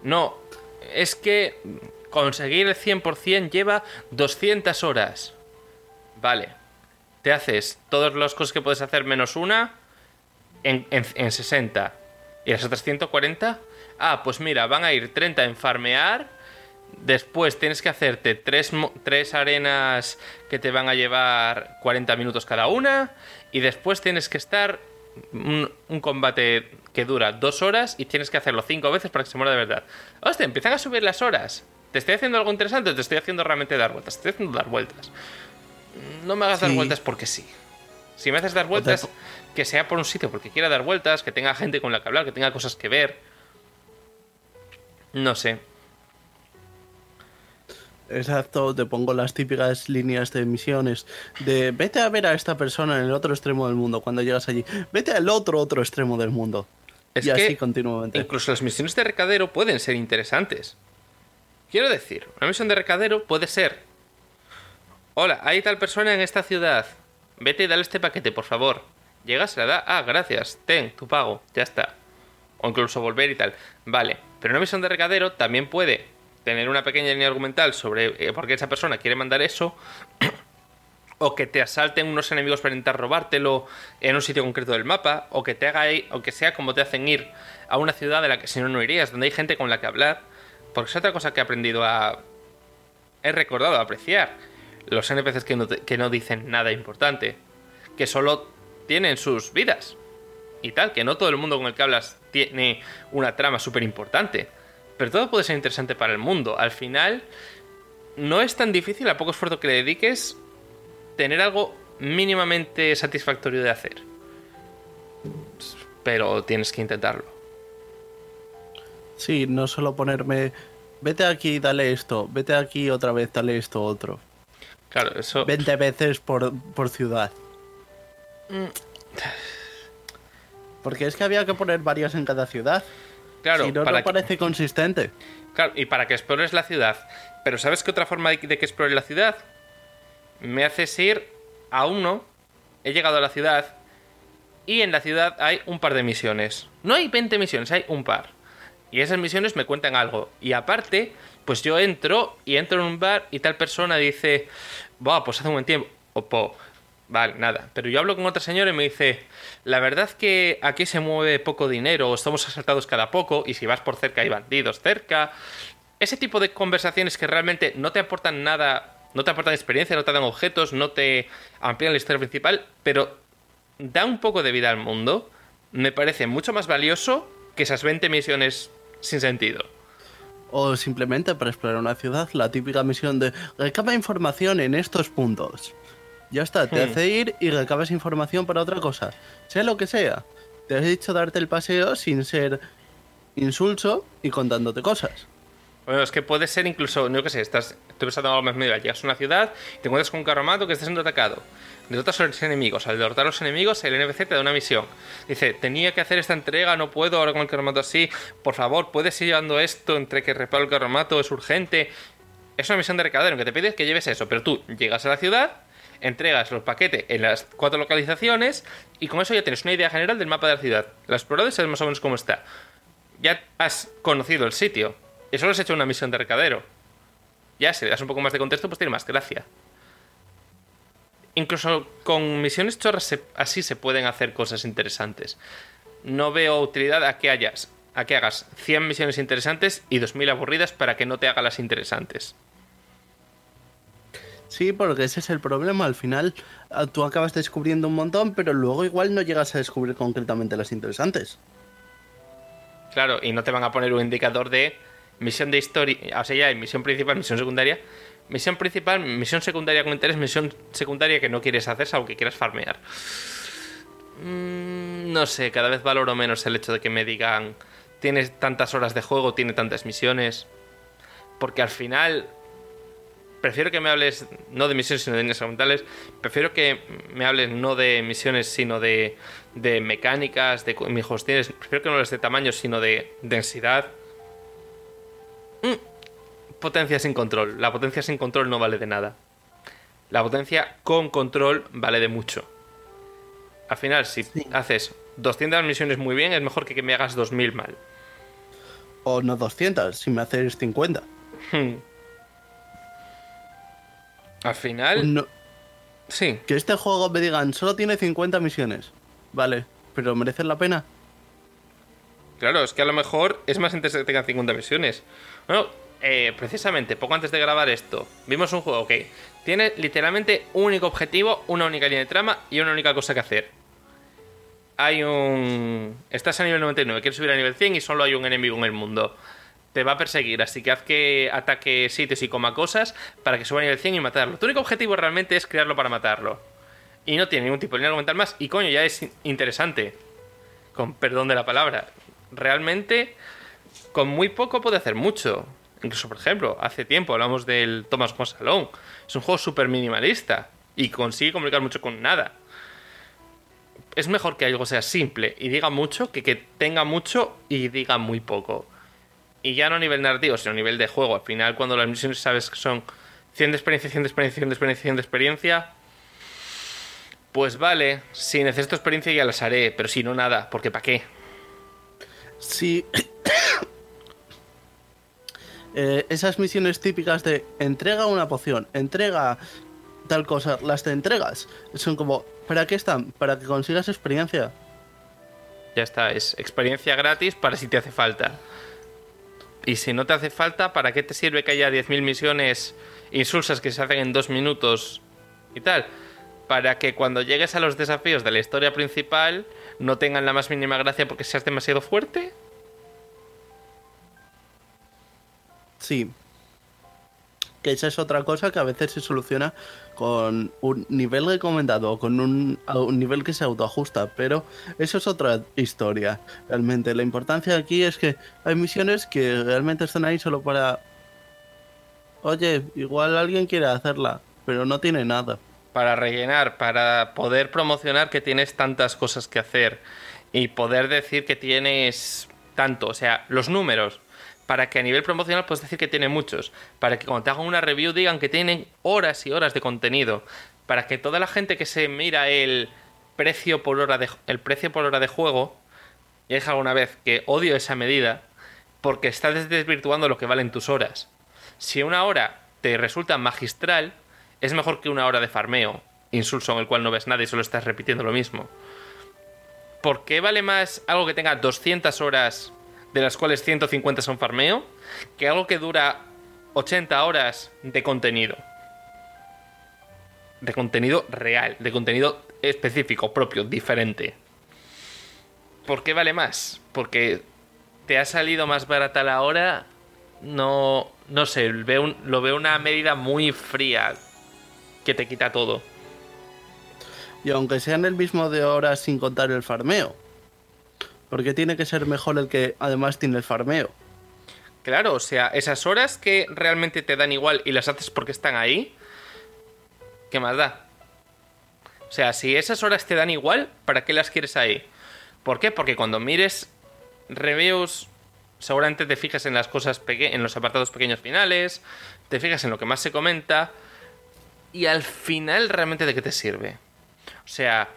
No, es que conseguir el 100% lleva 200 horas. Vale. Te haces todas las cosas que puedes hacer menos una en, en 60. ¿Y las otras 140? Ah, pues mira, van a ir 30 en farmear Después tienes que hacerte tres, tres, arenas que te van a llevar 40 minutos cada una. Y después tienes que estar un, combate que dura dos horas y tienes que hacerlo cinco veces para que se muera de verdad. Hostia, empiezan a subir las horas. ¿Te estoy haciendo algo interesante o te estoy haciendo realmente dar vueltas? Te estoy haciendo dar vueltas. No me hagas dar vueltas porque sí. Si me haces dar vueltas, que sea por un sitio porque quiera dar vueltas, que tenga gente con la que hablar, que tenga cosas que ver. No sé. Exacto, te pongo las típicas líneas de misiones de vete a ver a esta persona en el otro extremo del mundo cuando llegas allí, vete al otro otro extremo del mundo. Es y así continuamente. Incluso las misiones de recadero pueden ser interesantes. Quiero decir, una misión de recadero puede ser Hola, hay tal persona en esta ciudad. Vete y dale este paquete, por favor. Llegas, se la da. Ah, gracias. Ten, tu pago. Ya está. O incluso volver y tal. Vale. Pero una misión de recadero también puede tener una pequeña línea argumental sobre eh, por qué esa persona quiere mandar eso, o que te asalten unos enemigos para intentar robártelo en un sitio concreto del mapa, o que te haga o que sea como te hacen ir a una ciudad de la que si no no irías, donde hay gente con la que hablar, porque es otra cosa que he aprendido a he recordado a apreciar. Los NPCs que no, que no dicen nada importante, que solo tienen sus vidas y tal, que no todo el mundo con el que hablas tiene una trama súper importante pero todo puede ser interesante para el mundo. Al final, no es tan difícil, a poco esfuerzo que le dediques, tener algo mínimamente satisfactorio de hacer. Pero tienes que intentarlo. Sí, no solo ponerme, vete aquí, dale esto, vete aquí otra vez, dale esto otro. Claro, eso... 20 veces por, por ciudad. Mm. Porque es que había que poner varias en cada ciudad. Claro, si no, no parece consistente. Claro, y para que explores la ciudad. Pero ¿sabes qué otra forma de, que explore la ciudad? Me haces ir a uno, he llegado a la ciudad, y en la ciudad hay un par de misiones. No hay 20 misiones, hay un par. Y esas misiones me cuentan algo. Y aparte, pues yo entro y entro en un bar y tal persona dice, Buah, pues hace un buen tiempo. Opo, Vale, nada. Pero yo hablo con otra señora y me dice, la verdad que aquí se mueve poco dinero, estamos asaltados cada poco, y si vas por cerca hay bandidos cerca. Ese tipo de conversaciones que realmente no te aportan nada, no te aportan experiencia, no te dan objetos, no te amplían la historia principal, pero da un poco de vida al mundo, me parece mucho más valioso que esas 20 misiones sin sentido. O simplemente para explorar una ciudad, la típica misión de recaba información en estos puntos. Ya está, te hmm. hace ir y recabas información para otra cosa. Sea lo que sea. Te has dicho darte el paseo sin ser insulso y contándote cosas. Bueno, es que puede ser incluso, no que sé, estás, estoy pensando algo más medio, llegas a una ciudad, te encuentras con un carro armado que está siendo atacado. Derrotas a los enemigos. Al derrotar a los enemigos, el NPC te da una misión. Dice, tenía que hacer esta entrega, no puedo ahora con el carro armado así. Por favor, puedes ir llevando esto entre que reparo el carro armado, es urgente. Es una misión de recadero que te pide que lleves eso, pero tú llegas a la ciudad, entregas los paquetes en las cuatro localizaciones y con eso ya tienes una idea general del mapa de la ciudad. La explorado y sabes más o menos cómo está. Ya has conocido el sitio y solo has hecho una misión de recadero. Ya, si le das un poco más de contexto, pues tiene más gracia. Incluso con misiones chorras así se pueden hacer cosas interesantes. No veo utilidad a que hayas, a que hagas 100 misiones interesantes y 2000 aburridas para que no te haga las interesantes. Sí, porque ese es el problema. Al final ah, tú acabas descubriendo un montón, pero luego igual no llegas a descubrir concretamente las interesantes. Claro, y no te van a poner un indicador de misión de historia, o sea, ya hay misión principal, misión secundaria, Misión principal, misión secundaria con interés, misión secundaria que no quieres hacer, salvo que quieras farmear. Mm, no sé, cada vez valoro menos el hecho de que me digan, tienes tantas horas de juego, tiene tantas misiones. Porque al final, prefiero que me hables no de misiones sino de líneas argumentales. Prefiero que me hables no de misiones sino de, de mecánicas, de tienes. Prefiero que no hables de tamaño sino de densidad. Mm, potencia sin control. La potencia sin control no vale de nada. La potencia con control vale de mucho. Al final, si haces 200 misiones muy bien, es mejor que que me hagas 2000 mal. O no 200, si me haces 50. Hmm. Al final. No. Sí. Que este juego me digan, solo tiene 50 misiones. Vale, pero ¿merece la pena? Claro, es que a lo mejor es más interesante que tengan 50 misiones. Bueno, eh, precisamente, poco antes de grabar esto, vimos un juego que tiene literalmente un único objetivo, una única línea de trama y una única cosa que hacer. Hay un... Estás a nivel 99, quieres subir a nivel 100 y solo hay un enemigo en el mundo. Te va a perseguir, así que haz que ataque sitios y coma cosas para que suba a nivel 100 y matarlo. Tu único objetivo realmente es crearlo para matarlo. Y no tiene ningún tipo de línea argumental más. Y coño, ya es interesante. Con perdón de la palabra. Realmente, con muy poco puede hacer mucho. Incluso, por ejemplo, hace tiempo hablamos del Thomas Salón. Es un juego súper minimalista y consigue comunicar mucho con nada. Es mejor que algo sea simple y diga mucho que que tenga mucho y diga muy poco. Y ya no a nivel narrativo, sino a nivel de juego. Al final, cuando las misiones sabes que son 100 de experiencia, 100 de experiencia, 100 de experiencia, 100 de experiencia, pues vale, si necesito experiencia ya las haré, pero si no, nada, porque ¿para qué? Sí, eh, esas misiones típicas de entrega una poción, entrega tal cosa, las te entregas, son como, ¿para qué están? Para que consigas experiencia. Ya está, es experiencia gratis para si te hace falta. Y si no te hace falta, ¿para qué te sirve que haya 10.000 misiones insulsas que se hacen en dos minutos y tal? Para que cuando llegues a los desafíos de la historia principal no tengan la más mínima gracia porque seas demasiado fuerte. Sí. Que esa es otra cosa que a veces se soluciona con un nivel recomendado, con un, un, nivel que se autoajusta, pero eso es otra historia. Realmente, la importancia aquí es que hay misiones que realmente están ahí solo para. Oye, igual alguien quiere hacerla, pero no tiene nada. Para rellenar, para poder promocionar que tienes tantas cosas que hacer y poder decir que tienes tanto, o sea, los números para que a nivel promocional puedas decir que tiene muchos, para que cuando te hagan una review digan que tienen horas y horas de contenido, para que toda la gente que se mira el precio por hora de, el precio por hora de juego, ya dije alguna vez que odio esa medida, porque estás desvirtuando lo que valen tus horas. Si una hora te resulta magistral, es mejor que una hora de farmeo, insulso en el cual no ves nada y solo estás repitiendo lo mismo. ¿Por qué vale más algo que tenga 200 horas de las cuales 150 son farmeo, que algo que dura 80 horas de contenido. De contenido real, de contenido específico, propio, diferente. ¿Por qué vale más? Porque te ha salido más barata la hora. No, no sé, lo veo una medida muy fría que te quita todo. Y aunque sean el mismo de horas sin contar el farmeo, porque tiene que ser mejor el que además tiene el farmeo. Claro, o sea, esas horas que realmente te dan igual y las haces porque están ahí, ¿qué más da? O sea, si esas horas te dan igual, ¿para qué las quieres ahí? ¿Por qué? Porque cuando mires reviews, seguramente te fijas en las cosas en los apartados pequeños finales, te fijas en lo que más se comenta y al final realmente de qué te sirve. O sea,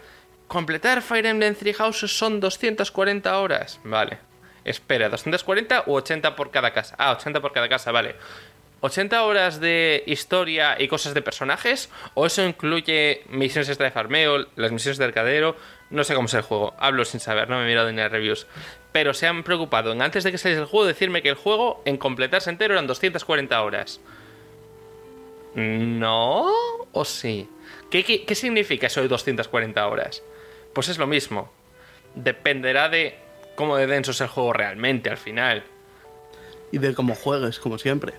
Completar Fire Emblem Three Houses son 240 horas. Vale. Espera, ¿240 u 80 por cada casa? Ah, 80 por cada casa, vale. ¿80 horas de historia y cosas de personajes? ¿O eso incluye misiones extra de farmeo, las misiones de arcadero? No sé cómo es el juego. Hablo sin saber, no me he mirado ni las reviews. Pero se han preocupado en antes de que saliese el juego decirme que el juego en completarse entero eran 240 horas. ¿No? ¿O sí? ¿Qué, qué, qué significa eso de 240 horas? Pues es lo mismo. Dependerá de cómo de denso es el juego realmente al final. Y de cómo juegues, como siempre.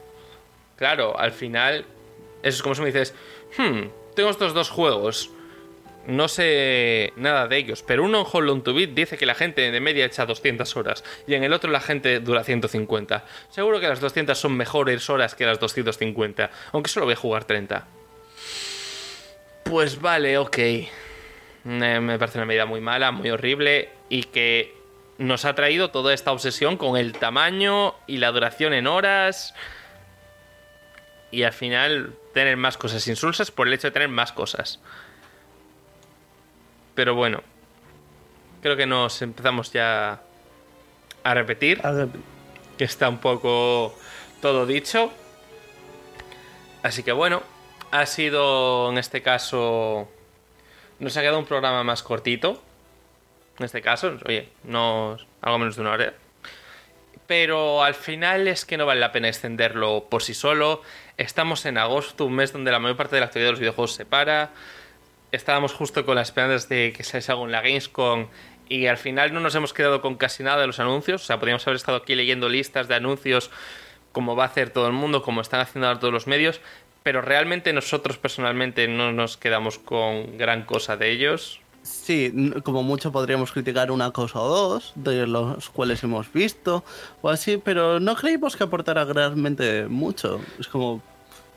Claro, al final Eso es como si me dices, hmm, tengo estos dos juegos. No sé nada de ellos, pero uno en Hollow to Beat dice que la gente de media echa 200 horas y en el otro la gente dura 150. Seguro que las 200 son mejores horas que las 250, aunque solo voy a jugar 30. Pues vale, ok. Me parece una medida muy mala, muy horrible y que nos ha traído toda esta obsesión con el tamaño y la duración en horas y al final tener más cosas insulsas por el hecho de tener más cosas. Pero bueno, creo que nos empezamos ya a repetir. Que está un poco todo dicho. Así que bueno, ha sido en este caso... Nos ha quedado un programa más cortito. En este caso, oye, no algo menos de una hora. Pero al final es que no vale la pena extenderlo por sí solo. Estamos en agosto, un mes donde la mayor parte de la actividad de los videojuegos se para estábamos justo con las esperanzas de que se algo en la Gamescom y al final no nos hemos quedado con casi nada de los anuncios. O sea, podríamos haber estado aquí leyendo listas de anuncios como va a hacer todo el mundo, como están haciendo ahora todos los medios, pero realmente nosotros personalmente no nos quedamos con gran cosa de ellos. Sí, como mucho podríamos criticar una cosa o dos, de los cuales hemos visto, o así, pero no creímos que aportara realmente mucho. Es como,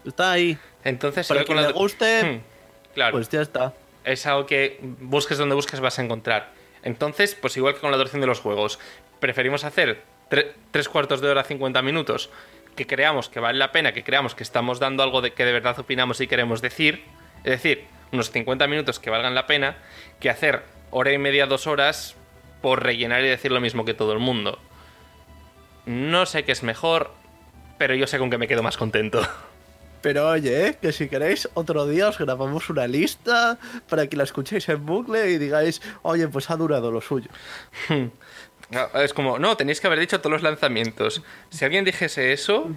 está ahí. Entonces, para que le guste, hmm. Claro. Pues ya está. Es algo que busques donde busques vas a encontrar. Entonces, pues igual que con la duración de los juegos, preferimos hacer tres cuartos de hora, 50 minutos, que creamos que vale la pena, que creamos que estamos dando algo de que de verdad opinamos y queremos decir. Es decir, unos 50 minutos que valgan la pena, que hacer hora y media, dos horas por rellenar y decir lo mismo que todo el mundo. No sé qué es mejor, pero yo sé con que me quedo más contento. Pero oye, ¿eh? que si queréis, otro día os grabamos una lista para que la escuchéis en bucle y digáis, oye, pues ha durado lo suyo. Es como, no, tenéis que haber dicho todos los lanzamientos. Si alguien dijese eso,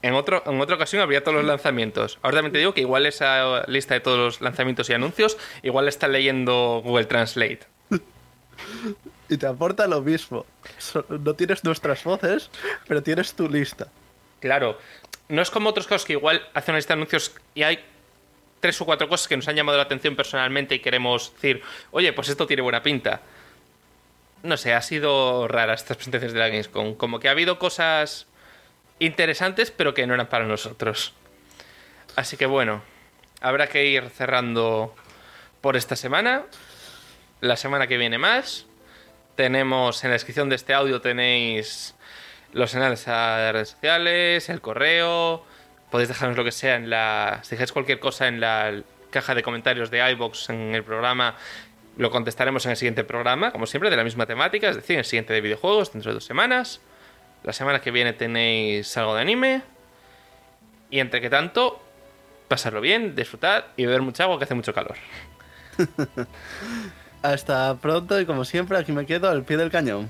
en, otro, en otra ocasión habría todos los lanzamientos. Ahora también te digo que igual esa lista de todos los lanzamientos y anuncios, igual está leyendo Google Translate. y te aporta lo mismo. No tienes nuestras voces, pero tienes tu lista. Claro, no es como otros casos que igual hacen una lista de anuncios y hay tres o cuatro cosas que nos han llamado la atención personalmente y queremos decir, oye, pues esto tiene buena pinta. No sé, ha sido rara estas presentaciones de la Gamescom. Como que ha habido cosas interesantes, pero que no eran para nosotros. Así que bueno, habrá que ir cerrando por esta semana. La semana que viene más. Tenemos en la descripción de este audio tenéis los enlaces a redes sociales, el correo. Podéis dejarnos lo que sea en la. Si dejáis cualquier cosa en la caja de comentarios de iBox en el programa, lo contestaremos en el siguiente programa, como siempre, de la misma temática, es decir, en el siguiente de videojuegos, dentro de dos semanas. La semana que viene tenéis algo de anime. Y entre que tanto, pasarlo bien, disfrutar y beber mucha agua que hace mucho calor. Hasta pronto y como siempre, aquí me quedo al pie del cañón.